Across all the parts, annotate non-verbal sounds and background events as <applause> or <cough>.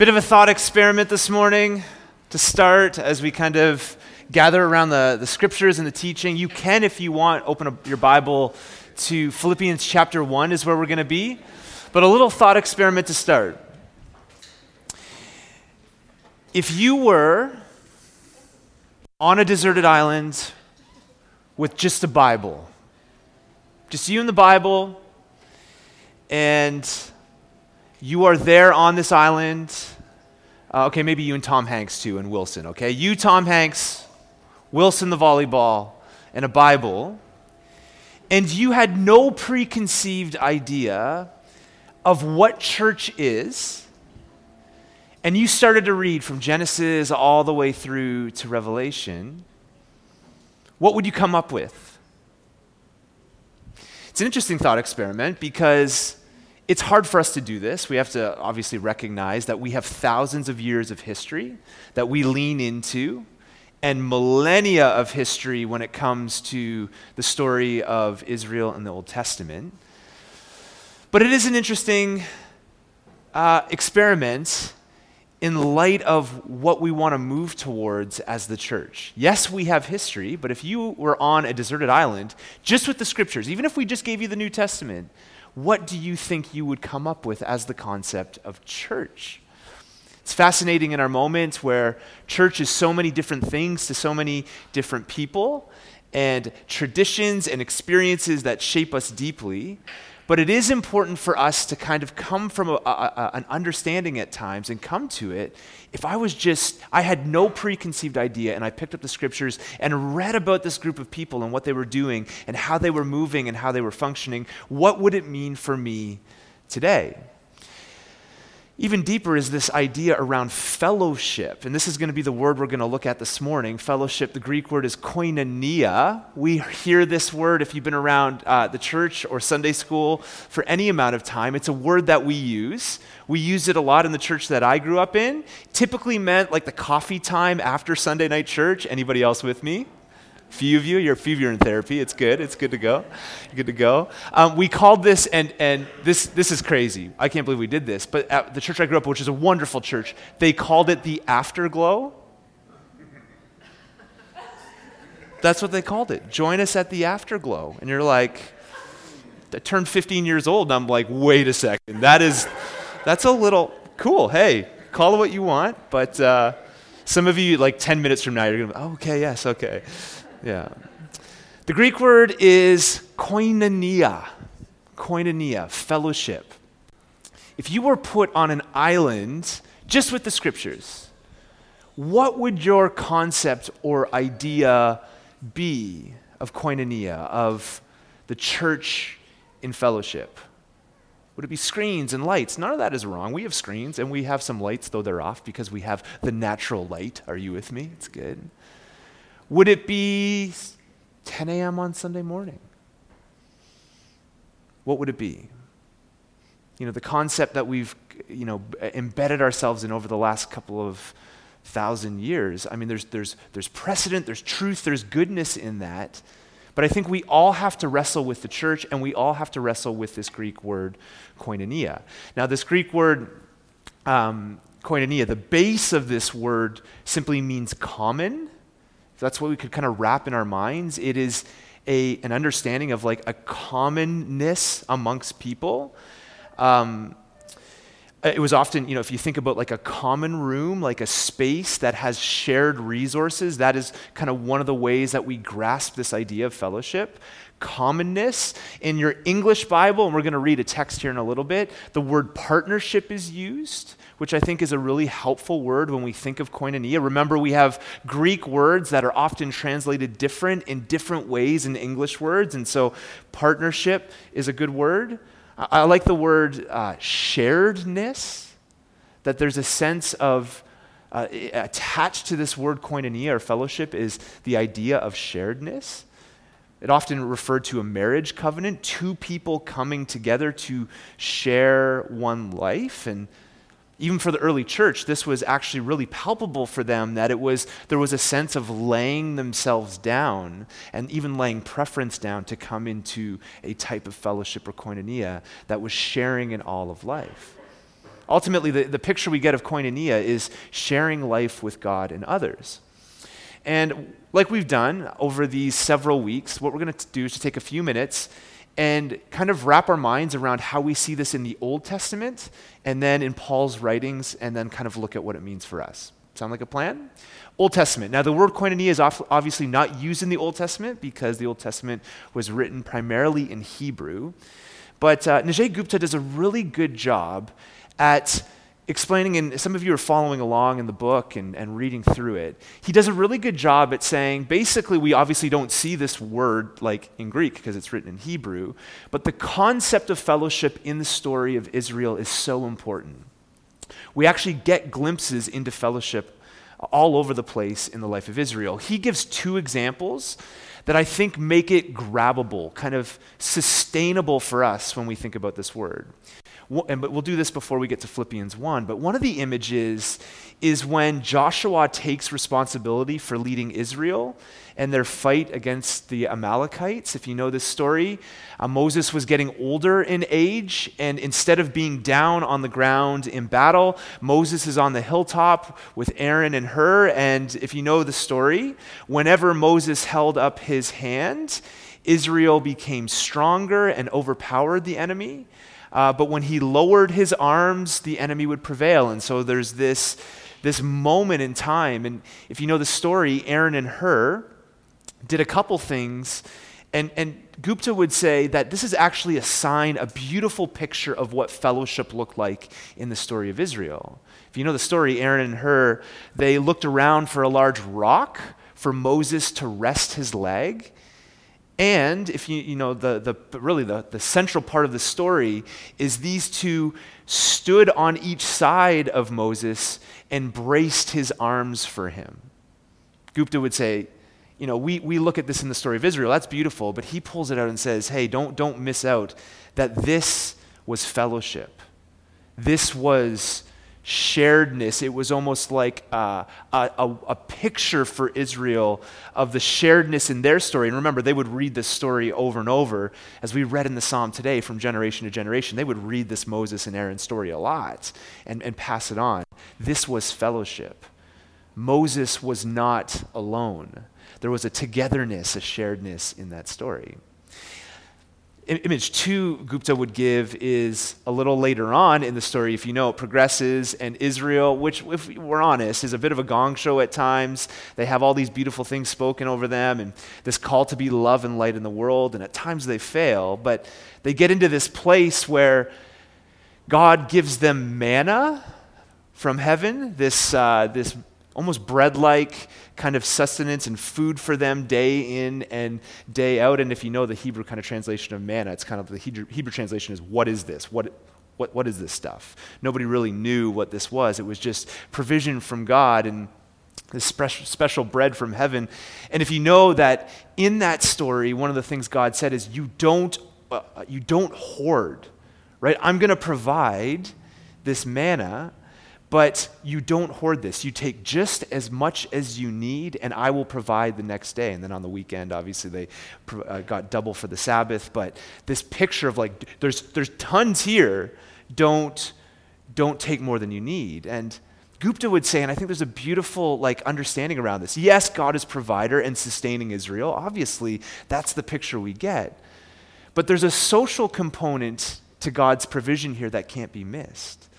Bit of a thought experiment this morning to start as we kind of gather around the, the scriptures and the teaching. You can, if you want, open up your Bible to Philippians chapter 1, is where we're going to be. But a little thought experiment to start. If you were on a deserted island with just a Bible, just you and the Bible, and you are there on this island. Uh, okay, maybe you and Tom Hanks too, and Wilson, okay? You, Tom Hanks, Wilson the volleyball, and a Bible. And you had no preconceived idea of what church is. And you started to read from Genesis all the way through to Revelation. What would you come up with? It's an interesting thought experiment because it's hard for us to do this. We have to obviously recognize that we have thousands of years of history that we lean into and millennia of history when it comes to the story of Israel in the Old Testament. But it is an interesting uh, experiment in light of what we want to move towards as the church. Yes, we have history, but if you were on a deserted island, just with the scriptures, even if we just gave you the New Testament, what do you think you would come up with as the concept of church? It's fascinating in our moment where church is so many different things to so many different people and traditions and experiences that shape us deeply. But it is important for us to kind of come from a, a, an understanding at times and come to it. If I was just, I had no preconceived idea and I picked up the scriptures and read about this group of people and what they were doing and how they were moving and how they were functioning, what would it mean for me today? Even deeper is this idea around fellowship. And this is going to be the word we're going to look at this morning. Fellowship, the Greek word is koinonia. We hear this word if you've been around uh, the church or Sunday school for any amount of time. It's a word that we use. We use it a lot in the church that I grew up in. Typically meant like the coffee time after Sunday night church. Anybody else with me? Few of you, you're a few of you in therapy. It's good. It's good to go. You're good to go. Um, we called this, and and this this is crazy. I can't believe we did this. But at the church I grew up, which is a wonderful church, they called it the afterglow. That's what they called it. Join us at the afterglow, and you're like, I turned 15 years old, and I'm like, wait a second, that is, that's a little cool. Hey, call it what you want, but. Uh, some of you, like 10 minutes from now, you're going to be, oh, okay, yes, okay. Yeah. The Greek word is koinonia, koinonia, fellowship. If you were put on an island just with the scriptures, what would your concept or idea be of koinonia, of the church in fellowship? Would it be screens and lights? None of that is wrong. We have screens and we have some lights, though they're off because we have the natural light. Are you with me? It's good. Would it be 10 a.m. on Sunday morning? What would it be? You know, the concept that we've, you know, embedded ourselves in over the last couple of thousand years. I mean, there's, there's, there's precedent, there's truth, there's goodness in that. But I think we all have to wrestle with the church and we all have to wrestle with this Greek word, koinonia. Now, this Greek word, um, koinonia, the base of this word simply means common that's what we could kind of wrap in our minds. It is a, an understanding of like a commonness amongst people. Um, it was often, you know, if you think about like a common room, like a space that has shared resources, that is kind of one of the ways that we grasp this idea of fellowship. Commonness. In your English Bible, and we're going to read a text here in a little bit, the word partnership is used which I think is a really helpful word when we think of koinonia. Remember, we have Greek words that are often translated different in different ways in English words, and so partnership is a good word. I like the word uh, sharedness, that there's a sense of uh, attached to this word koinonia or fellowship is the idea of sharedness. It often referred to a marriage covenant, two people coming together to share one life. And even for the early church, this was actually really palpable for them that it was, there was a sense of laying themselves down and even laying preference down to come into a type of fellowship or koinonia that was sharing in all of life. ultimately, the, the picture we get of koinonia is sharing life with God and others. And like we've done over these several weeks, what we're going to do is to take a few minutes and kind of wrap our minds around how we see this in the Old Testament and then in Paul's writings, and then kind of look at what it means for us. Sound like a plan? Old Testament. Now, the word koinonia is obviously not used in the Old Testament because the Old Testament was written primarily in Hebrew. But uh, Gupta does a really good job at explaining, and some of you are following along in the book and, and reading through it. He does a really good job at saying basically, we obviously don't see this word like in Greek because it's written in Hebrew, but the concept of fellowship in the story of Israel is so important. We actually get glimpses into fellowship all over the place in the life of Israel. He gives two examples that I think make it grabbable, kind of sustainable for us when we think about this word. And but we'll do this before we get to Philippians 1, but one of the images is when Joshua takes responsibility for leading Israel and their fight against the Amalekites. If you know this story, uh, Moses was getting older in age, and instead of being down on the ground in battle, Moses is on the hilltop with Aaron and Hur. And if you know the story, whenever Moses held up his hand, Israel became stronger and overpowered the enemy. Uh, but when he lowered his arms, the enemy would prevail. And so there's this this moment in time. And if you know the story, Aaron and Hur did a couple things. And, and Gupta would say that this is actually a sign, a beautiful picture of what fellowship looked like in the story of Israel. If you know the story, Aaron and Hur, they looked around for a large rock for Moses to rest his leg. And if you, you know, the, the, really the, the central part of the story is these two stood on each side of Moses and braced his arms for him. Gupta would say, you know, we, we look at this in the story of Israel, that's beautiful, but he pulls it out and says, hey, don't, don't miss out that this was fellowship. This was sharedness. It was almost like uh, a, a, a, picture for Israel of the sharedness in their story. And remember, they would read this story over and over. As we read in the psalm today, from generation to generation, they would read this Moses and Aaron story a lot and, and pass it on. This was fellowship. Moses was not alone, there was a togetherness, a sharedness in that story image two Gupta would give is a little later on in the story, if you know, it progresses, and Israel, which, if we're honest, is a bit of a gong show at times. They have all these beautiful things spoken over them, and this call to be love and light in the world, and at times they fail, but they get into this place where God gives them manna from heaven, this, uh, this almost bread like kind of sustenance and food for them day in and day out. And if you know the Hebrew kind of translation of manna, it's kind of the Hebrew, Hebrew translation is what is this? What, what, what is this stuff? Nobody really knew what this was. It was just provision from God and this special, bread from heaven. And if you know that in that story, one of the things God said is, you don't, uh, you don't hoard, right? I'm going to provide this manna but you don't hoard this. You take just as much as you need, and I will provide the next day. And then on the weekend, obviously, they uh, got double for the Sabbath. But this picture of like, there's, there's tons here. Don't, don't take more than you need. And Gupta would say, and I think there's a beautiful like understanding around this. Yes, God is provider and sustaining Israel. Obviously, that's the picture we get. But there's a social component to God's provision here that can't be missed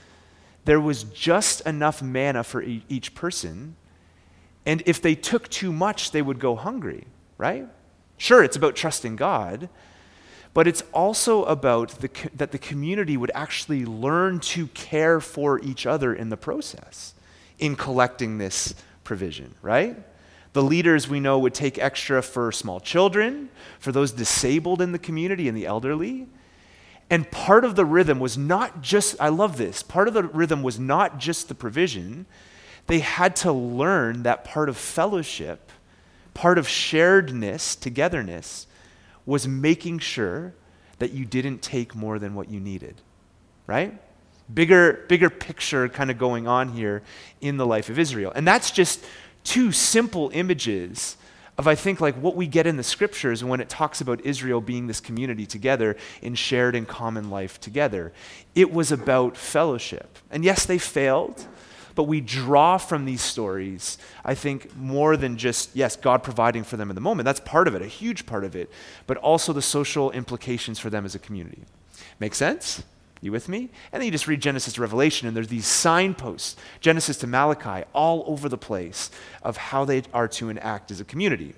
there was just enough manna for e- each person. And if they took too much, they would go hungry, right? Sure, it's about trusting God, but it's also about the, that the community would actually learn to care for each other in the process in collecting this provision, right? The leaders we know would take extra for small children, for those disabled in the community and the elderly. And part of the rhythm was not just, I love this, part of the rhythm was not just the provision. They had to learn that part of fellowship, part of sharedness, togetherness, was making sure that you didn't take more than what you needed, right? Bigger, bigger picture kind of going on here in the life of Israel. And that's just two simple images of I think like what we get in the scriptures when it talks about Israel being this community together in shared and common life together. It was about fellowship. And yes, they failed, but we draw from these stories, I think, more than just, yes, God providing for them in the moment. That's part of it, a huge part of it, but also the social implications for them as a community. Make sense? You with me? And then you just read Genesis to Revelation, and there's these signposts, Genesis to Malachi, all over the place of how they are to enact as a community.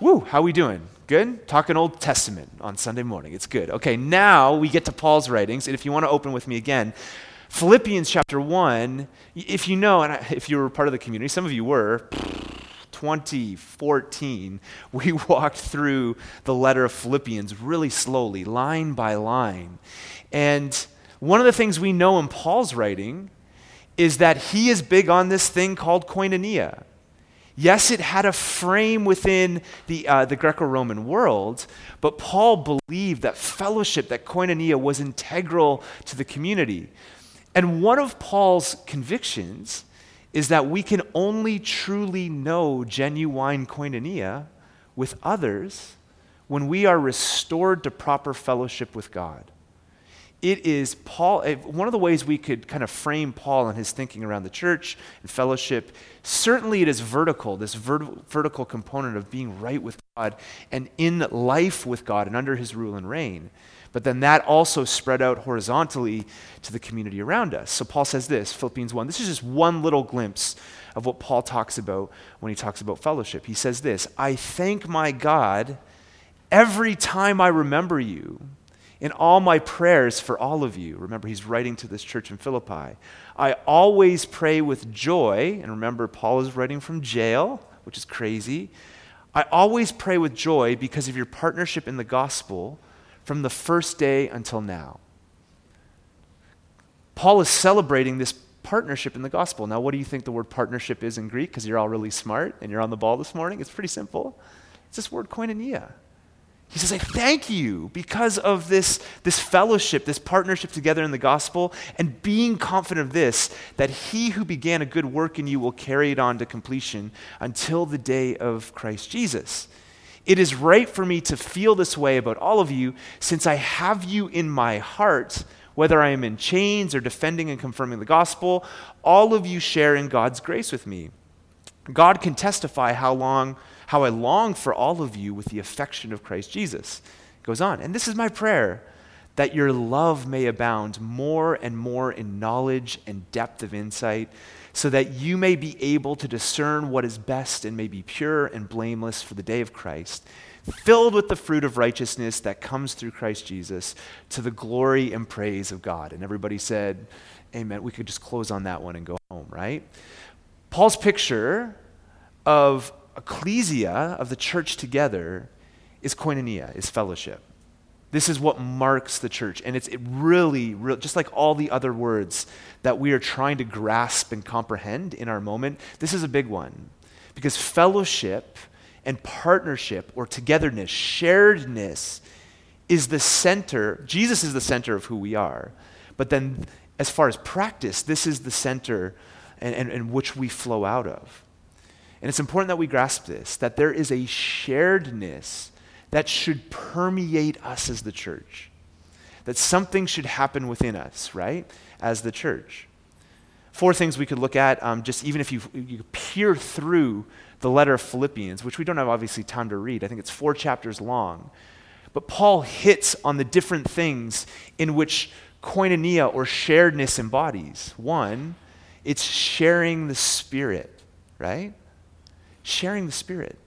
Woo, how we doing? Good? Talking Old Testament on Sunday morning. It's good. Okay, now we get to Paul's writings, and if you want to open with me again, Philippians chapter 1, if you know, and if you were part of the community, some of you were, 2014, we <laughs> walked through the letter of Philippians really slowly, line by line. And one of the things we know in Paul's writing is that he is big on this thing called koinonia. Yes, it had a frame within the, uh, the Greco Roman world, but Paul believed that fellowship, that koinonia, was integral to the community. And one of Paul's convictions is that we can only truly know genuine koinonia with others when we are restored to proper fellowship with God it is Paul, eh, one of the ways we could kind of frame Paul and his thinking around the church and fellowship, certainly it is vertical, this vert- vertical component of being right with God and in life with God and under his rule and reign. But then that also spread out horizontally to the community around us. So Paul says this, Philippians 1. This is just one little glimpse of what Paul talks about when he talks about fellowship. He says this I thank my God every time I remember you in all my prayers for all of you. Remember, he's writing to this church in Philippi. I always pray with joy, and remember, Paul is writing from jail, which is crazy. I always pray with joy because of your partnership in the gospel from the first day until now. Paul is celebrating this partnership in the gospel. Now, what do you think the word partnership is in Greek? Because you're all really smart and you're on the ball this morning. It's pretty simple. It's this word koinonia. He says, I thank you because of this, this fellowship, this partnership together in the gospel, and being confident of this, that he who began a good work in you will carry it on to completion until the day of Christ Jesus. It is right for me to feel this way about all of you, since I have you in my heart, whether I am in chains or defending and confirming the gospel, all of you share in God's grace with me. God can testify how long how I long for all of you with the affection of Christ Jesus. It goes on. And this is my prayer that your love may abound more and more in knowledge and depth of insight, so that you may be able to discern what is best and may be pure and blameless for the day of Christ, filled with the fruit of righteousness that comes through Christ Jesus, to the glory and praise of God. And everybody said, Amen. We could just close on that one and go home, right? Paul's picture of ecclesia of the church together is koinonia, is fellowship. This is what marks the church. And it's it really, really, just like all the other words that we are trying to grasp and comprehend in our moment, this is a big one. Because fellowship and partnership or togetherness, sharedness, is the center. Jesus is the center of who we are. But then, as far as practice, this is the center and, and, and which we flow out of. And it's important that we grasp this that there is a sharedness that should permeate us as the church. That something should happen within us, right, as the church. Four things we could look at, um, just even if you, you peer through the letter of Philippians, which we don't have obviously time to read. I think it's four chapters long. But Paul hits on the different things in which koinonia or sharedness embodies. One, it's sharing the Spirit, right? Sharing the Spirit.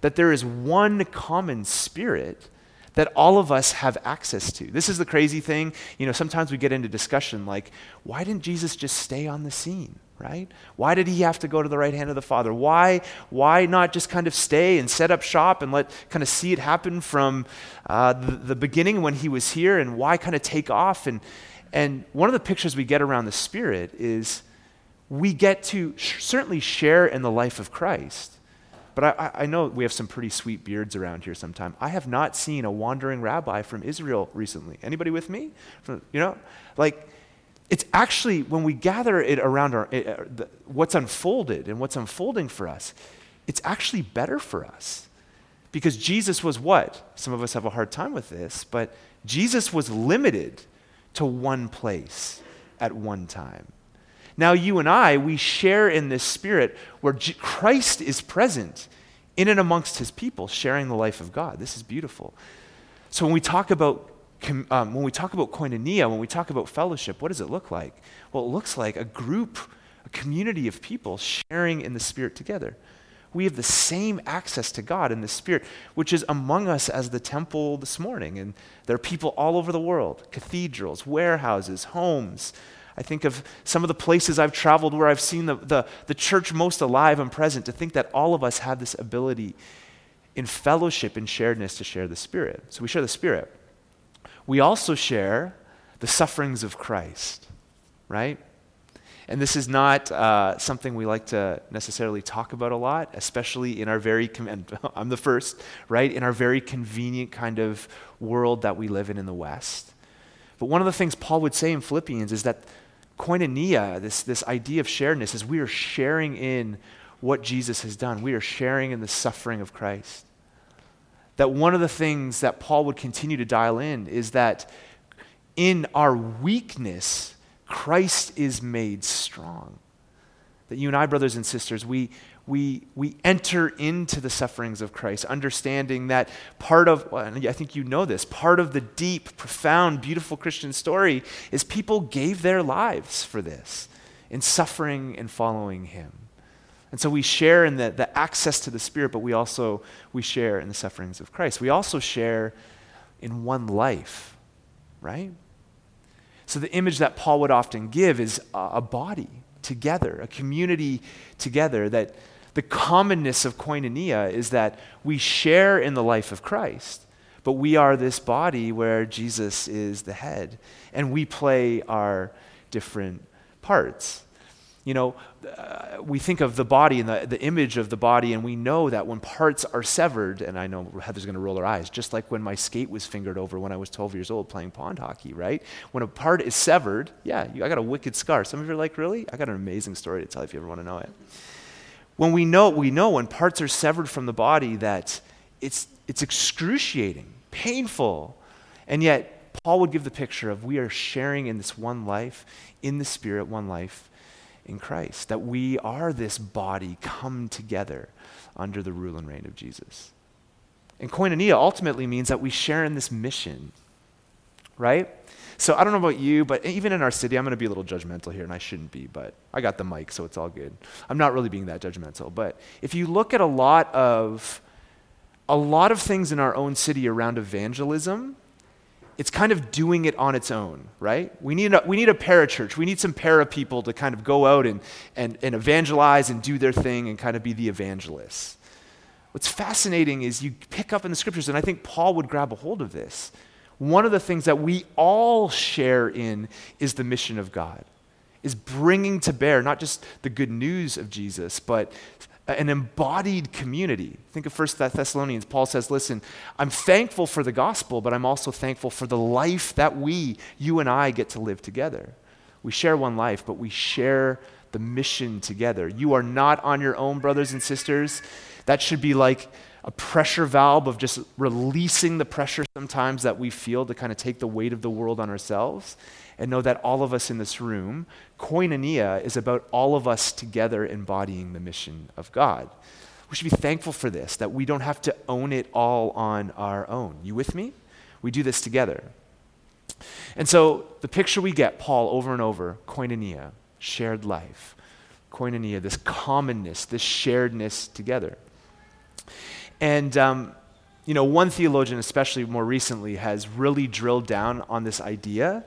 That there is one common Spirit that all of us have access to. This is the crazy thing. You know, sometimes we get into discussion like, why didn't Jesus just stay on the scene? right? Why did he have to go to the right hand of the Father? Why, why not just kind of stay and set up shop and let kind of see it happen from uh, the, the beginning when he was here? And why kind of take off? And, and one of the pictures we get around the Spirit is we get to sh- certainly share in the life of Christ. But I, I, know we have some pretty sweet beards around here sometime. I have not seen a wandering rabbi from Israel recently. Anybody with me? From, you know, like it's actually when we gather it around our, it, uh, the, what's unfolded and what's unfolding for us, it's actually better for us. Because Jesus was what? Some of us have a hard time with this, but Jesus was limited to one place at one time. Now, you and I, we share in this spirit where Christ is present in and amongst his people, sharing the life of God. This is beautiful. So, when we talk about um, when we talk about koinonia, when we talk about fellowship, what does it look like? Well, it looks like a group, a community of people sharing in the Spirit together. We have the same access to God in the Spirit, which is among us as the temple this morning. And there are people all over the world cathedrals, warehouses, homes. I think of some of the places I've traveled where I've seen the, the, the church most alive and present, to think that all of us have this ability in fellowship and sharedness to share the Spirit. So we share the Spirit we also share the sufferings of Christ, right? And this is not uh, something we like to necessarily talk about a lot, especially in our very, com- <laughs> I'm the first, right? In our very convenient kind of world that we live in in the West. But one of the things Paul would say in Philippians is that koinonia, this, this idea of sharedness, is we are sharing in what Jesus has done. We are sharing in the suffering of Christ that one of the things that Paul would continue to dial in is that in our weakness, Christ is made strong. That you and I, brothers and sisters, we, we, we enter into the sufferings of Christ, understanding that part of, well, I think you know this, part of the deep, profound, beautiful Christian story is people gave their lives for this in suffering and following Him. And so we share in the, the access to the Spirit, but we also we share in the sufferings of Christ. We also share in one life, right? So the image that Paul would often give is a, a body together, a community together, that the commonness of koinonia is that we share in the life of Christ, but we are this body where Jesus is the head, and we play our different parts you know, uh, we think of the body and the, the image of the body, and we know that when parts are severed, and I know Heather's going to roll her eyes, just like when my skate was fingered over when I was 12 years old playing pond hockey, right? When a part is severed, yeah, you, I got a wicked scar. Some of you are like, really? I got an amazing story to tell if you ever want to know it. When we know, we know when parts are severed from the body that it's, it's excruciating, painful, and yet Paul would give the picture of we are sharing in this one life, in the Spirit, one life in Christ, that we are this body come together under the rule and reign of Jesus. And koinonia ultimately means that we share in this mission, right? So I don't know about you, but even in our city, I'm going to be a little judgmental here, and I shouldn't be, but I got the mic, so it's all good. I'm not really being that judgmental, but if you look at a lot of a lot of things in our own city around evangelism, it's kind of doing it on its own, right? We need a, we need a parachurch. We need some para people to kind of go out and, and, and evangelize and do their thing and kind of be the evangelists. What's fascinating is you pick up in the scriptures, and I think Paul would grab a hold of this. One of the things that we all share in is the mission of God, is bringing to bear not just the good news of Jesus, but an embodied community. Think of 1 Thessalonians. Paul says, Listen, I'm thankful for the gospel, but I'm also thankful for the life that we, you and I, get to live together. We share one life, but we share the mission together. You are not on your own, brothers and sisters. That should be like a pressure valve of just releasing the pressure sometimes that we feel to kind of take the weight of the world on ourselves and know that all of us in this room, koinonia is about all of us together embodying the mission of God. We should be thankful for this, that we don't have to own it all on our own. You with me? We do this together. And so the picture we get, Paul over and over, koinonia, shared life. Koinonia, this commonness, this sharedness together. And, um, you know, one theologian, especially more recently, has really drilled down on this idea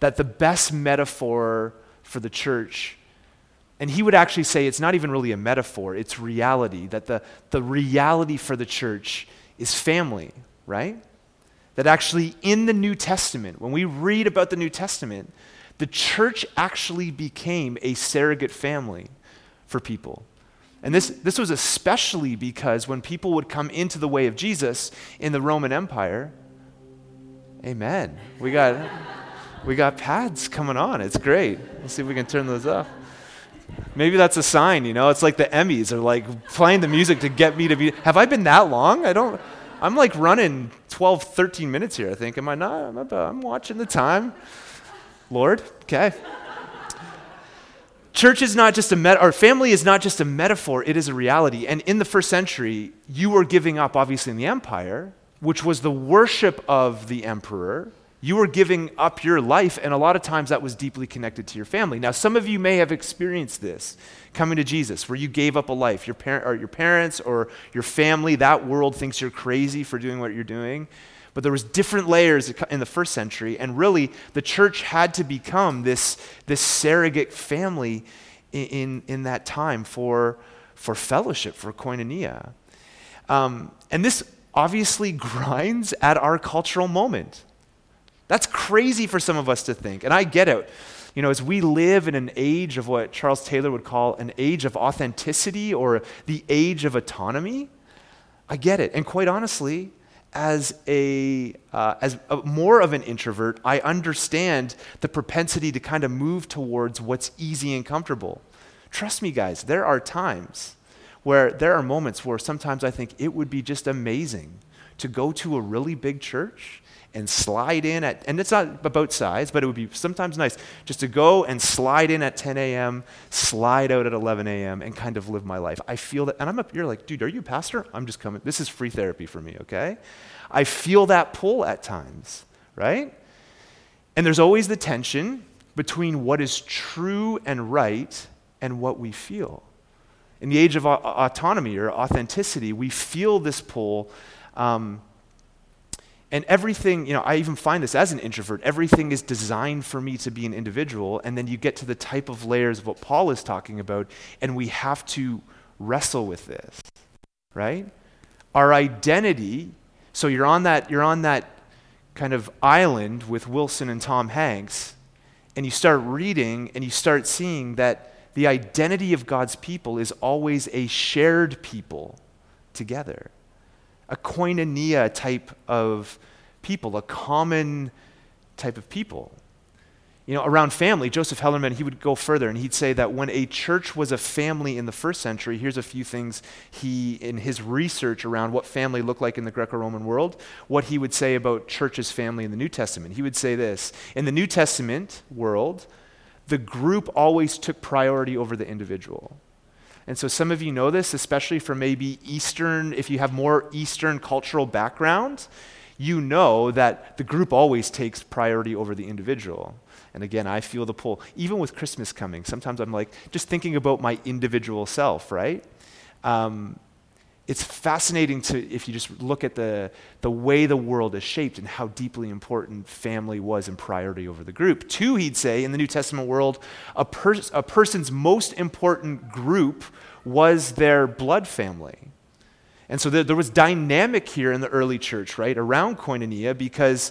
that the best metaphor for the church, and he would actually say it's not even really a metaphor, it's reality, that the, the reality for the church is family, right? That actually in the New Testament, when we read about the New Testament, the church actually became a surrogate family for people. And this, this was especially because when people would come into the way of Jesus in the Roman Empire, amen. We got. We got pads coming on. It's great. Let's see if we can turn those off. Maybe that's a sign, you know? It's like the Emmys are like playing the music to get me to be. Have I been that long? I don't. I'm like running 12, 13 minutes here, I think. Am I not? I'm, about, I'm watching the time. Lord, okay. Church is not just a met, or family is not just a metaphor, it is a reality. And in the first century, you were giving up, obviously, in the empire, which was the worship of the emperor. You were giving up your life, and a lot of times that was deeply connected to your family. Now, some of you may have experienced this coming to Jesus, where you gave up a life. Your, par- or your parents or your family, that world thinks you're crazy for doing what you're doing. But there was different layers in the first century, and really the church had to become this, this surrogate family in, in, in that time for, for fellowship, for koinonia. Um, and this obviously <laughs> grinds at our cultural moment. That's crazy for some of us to think, and I get it. You know, as we live in an age of what Charles Taylor would call an age of authenticity or the age of autonomy, I get it. And quite honestly, as a uh, as a, more of an introvert, I understand the propensity to kind of move towards what's easy and comfortable. Trust me, guys, there are times where there are moments where sometimes I think it would be just amazing to go to a really big church and slide in at, and it's not about size, but it would be sometimes nice just to go and slide in at 10 a.m., slide out at 11 a.m., and kind of live my life. I feel that, and I'm up, you're like, dude, are you a pastor? I'm just coming. This is free therapy for me, okay? I feel that pull at times, right? And there's always the tension between what is true and right and what we feel. In the age of autonomy or authenticity, we feel this pull. Um, and everything, you know, I even find this as an introvert, everything is designed for me to be an individual. And then you get to the type of layers of what Paul is talking about, and we have to wrestle with this, right? Our identity, so you're on that, you're on that kind of island with Wilson and Tom Hanks, and you start reading and you start seeing that the identity of God's people is always a shared people together a koinonia type of people, a common type of people. You know, around family, Joseph Hellerman, he would go further and he'd say that when a church was a family in the first century, here's a few things he, in his research around what family looked like in the Greco Roman world, what he would say about church's family in the New Testament. He would say this In the New Testament world, the group always took priority over the individual. And so some of you know this, especially from maybe Eastern, if you have more Eastern cultural background, you know that the group always takes priority over the individual. And again, I feel the pull. Even with Christmas coming, sometimes I'm like just thinking about my individual self, right? Um, it's fascinating to if you just look at the, the way the world is shaped and how deeply important family was and priority over the group. Two, he'd say, in the New Testament world, a, pers- a person's most important group was their blood family. And so there, there was dynamic here in the early church, right, around koinonia because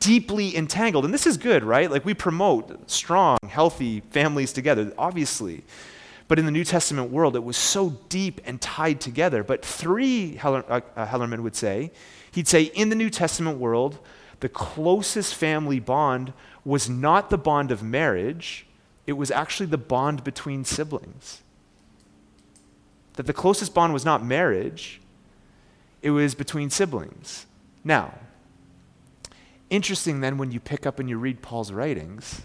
deeply entangled. And this is good, right? Like we promote strong, healthy families together, obviously. But in the New Testament world, it was so deep and tied together. But three, Heller, uh, uh, Hellerman would say, he'd say, in the New Testament world, the closest family bond was not the bond of marriage, it was actually the bond between siblings. That the closest bond was not marriage, it was between siblings. Now, interesting then when you pick up and you read Paul's writings,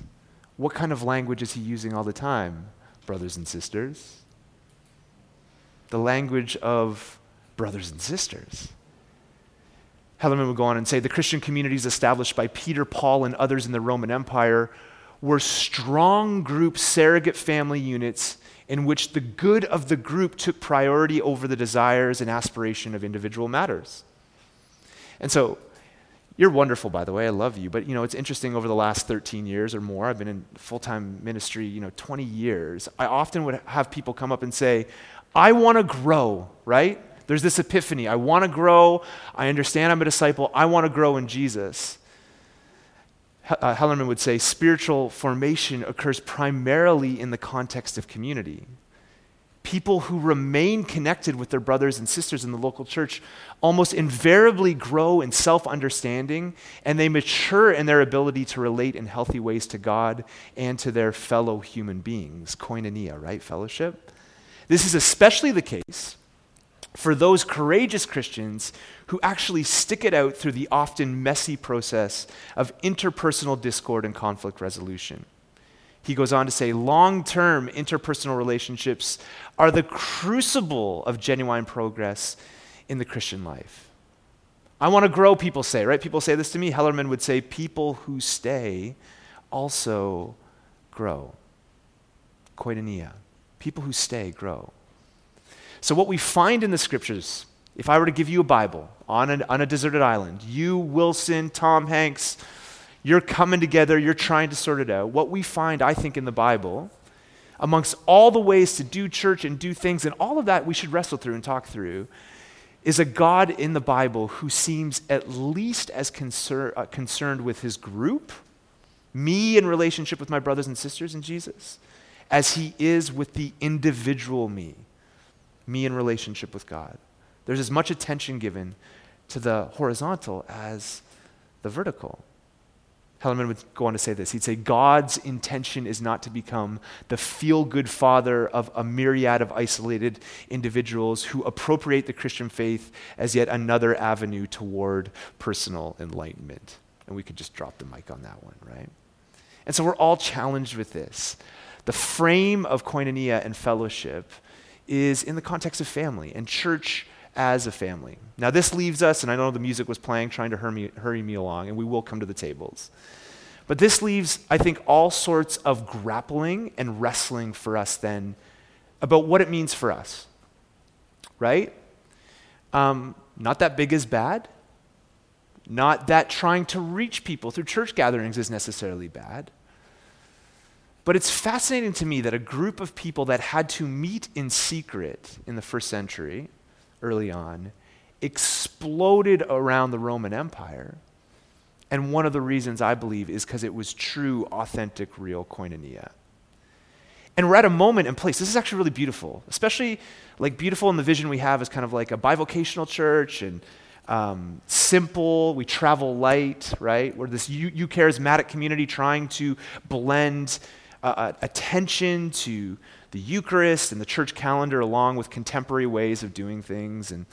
what kind of language is he using all the time? Brothers and sisters. The language of brothers and sisters. Hellerman would go on and say the Christian communities established by Peter, Paul, and others in the Roman Empire were strong group surrogate family units in which the good of the group took priority over the desires and aspiration of individual matters. And so you're wonderful, by the way. I love you. But, you know, it's interesting over the last 13 years or more, I've been in full time ministry, you know, 20 years. I often would have people come up and say, I want to grow, right? There's this epiphany. I want to grow. I understand I'm a disciple. I want to grow in Jesus. Uh, Hellerman would say spiritual formation occurs primarily in the context of community. People who remain connected with their brothers and sisters in the local church almost invariably grow in self understanding and they mature in their ability to relate in healthy ways to God and to their fellow human beings. Koinonia, right? Fellowship. This is especially the case for those courageous Christians who actually stick it out through the often messy process of interpersonal discord and conflict resolution. He goes on to say long term interpersonal relationships are the crucible of genuine progress in the Christian life. I want to grow, people say, right? People say this to me. Hellerman would say, people who stay also grow. Koinonia. People who stay grow. So, what we find in the scriptures, if I were to give you a Bible on, an, on a deserted island, you, Wilson, Tom Hanks, you're coming together, you're trying to sort it out. What we find, I think, in the Bible, amongst all the ways to do church and do things, and all of that we should wrestle through and talk through, is a God in the Bible who seems at least as concern, uh, concerned with his group, me in relationship with my brothers and sisters in Jesus, as he is with the individual me, me in relationship with God. There's as much attention given to the horizontal as the vertical. Hellerman would go on to say this. He'd say, God's intention is not to become the feel good father of a myriad of isolated individuals who appropriate the Christian faith as yet another avenue toward personal enlightenment. And we could just drop the mic on that one, right? And so we're all challenged with this. The frame of koinonia and fellowship is in the context of family and church as a family. Now, this leaves us, and I know the music was playing, trying to hurry me, hurry me along, and we will come to the tables. But this leaves, I think, all sorts of grappling and wrestling for us then about what it means for us. Right? Um, not that big is bad. Not that trying to reach people through church gatherings is necessarily bad. But it's fascinating to me that a group of people that had to meet in secret in the first century, early on, exploded around the Roman Empire. And one of the reasons I believe is because it was true, authentic, real koinonia. And we're at a moment and place. This is actually really beautiful, especially like beautiful in the vision we have as kind of like a bivocational church and um, simple. We travel light, right? We're this Eucharismatic community trying to blend uh, uh, attention to the Eucharist and the church calendar along with contemporary ways of doing things. And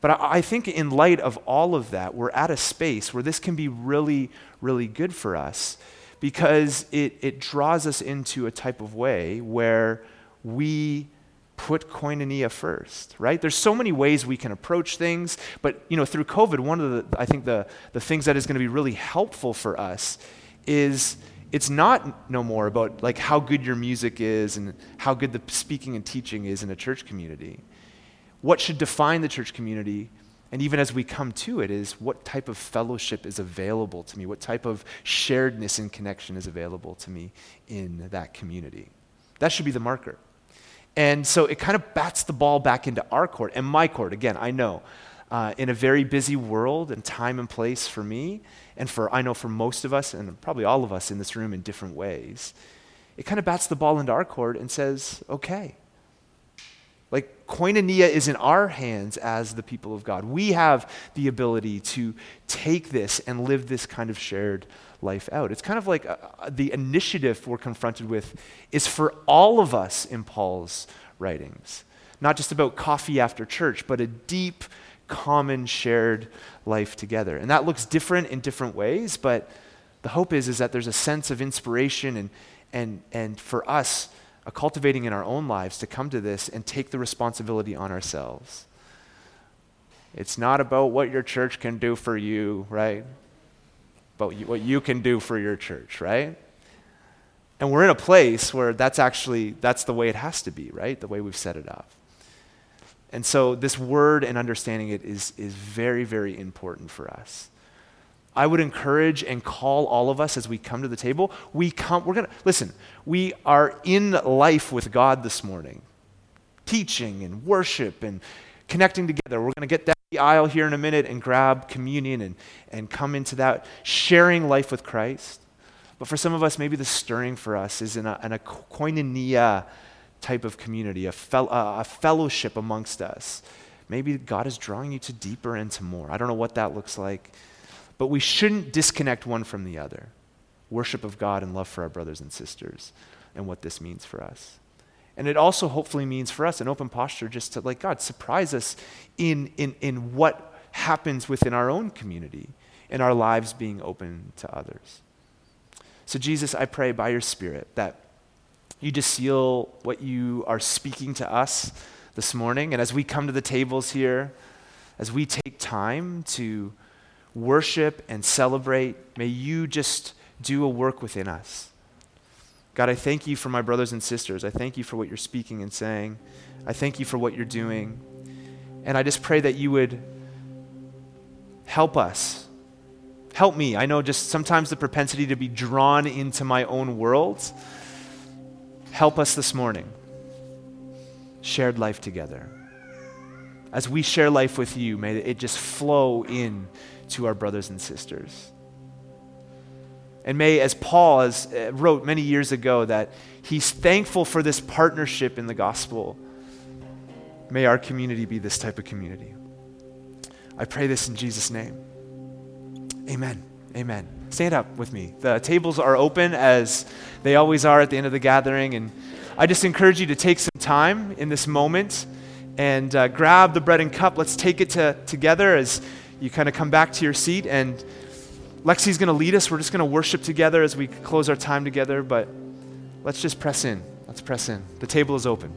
but I, I think in light of all of that, we're at a space where this can be really, really good for us because it, it draws us into a type of way where we put koinonia first right there's so many ways we can approach things but you know through covid one of the i think the, the things that is going to be really helpful for us is it's not no more about like how good your music is and how good the speaking and teaching is in a church community what should define the church community, and even as we come to it, is what type of fellowship is available to me? What type of sharedness and connection is available to me in that community? That should be the marker. And so it kind of bats the ball back into our court and my court. Again, I know uh, in a very busy world and time and place for me, and for I know for most of us, and probably all of us in this room in different ways, it kind of bats the ball into our court and says, okay, like koinonia is in our hands as the people of God. We have the ability to take this and live this kind of shared life out. It's kind of like uh, uh, the initiative we're confronted with is for all of us in Paul's writings. Not just about coffee after church, but a deep, common, shared life together. And that looks different in different ways, but the hope is, is that there's a sense of inspiration and, and, and for us, a cultivating in our own lives to come to this and take the responsibility on ourselves. It's not about what your church can do for you, right? But what you can do for your church, right? And we're in a place where that's actually that's the way it has to be, right? The way we've set it up. And so this word and understanding it is, is very, very important for us. I would encourage and call all of us as we come to the table. We come, we're going to, listen, we are in life with God this morning, teaching and worship and connecting together. We're going to get down the aisle here in a minute and grab communion and, and come into that, sharing life with Christ. But for some of us, maybe the stirring for us is in a, in a koinonia type of community, a, fel- uh, a fellowship amongst us. Maybe God is drawing you to deeper and to more. I don't know what that looks like, but we shouldn't disconnect one from the other worship of God and love for our brothers and sisters and what this means for us. And it also hopefully means for us an open posture just to like God surprise us in, in, in what happens within our own community and our lives being open to others. So, Jesus, I pray by your Spirit that you just seal what you are speaking to us this morning. And as we come to the tables here, as we take time to worship and celebrate, may you just do a work within us. God, I thank you for my brothers and sisters. I thank you for what you're speaking and saying. I thank you for what you're doing. And I just pray that you would help us. Help me. I know just sometimes the propensity to be drawn into my own world Help us this morning. Shared life together. As we share life with you, may it just flow in to our brothers and sisters. And may, as Paul has, uh, wrote many years ago, that he's thankful for this partnership in the gospel. May our community be this type of community. I pray this in Jesus' name. Amen. Amen. Stand up with me. The tables are open as they always are at the end of the gathering. And I just encourage you to take some time in this moment and uh, grab the bread and cup. Let's take it to, together as you kind of come back to your seat. And Lexi's going to lead us. We're just going to worship together as we close our time together. But let's just press in. Let's press in. The table is open.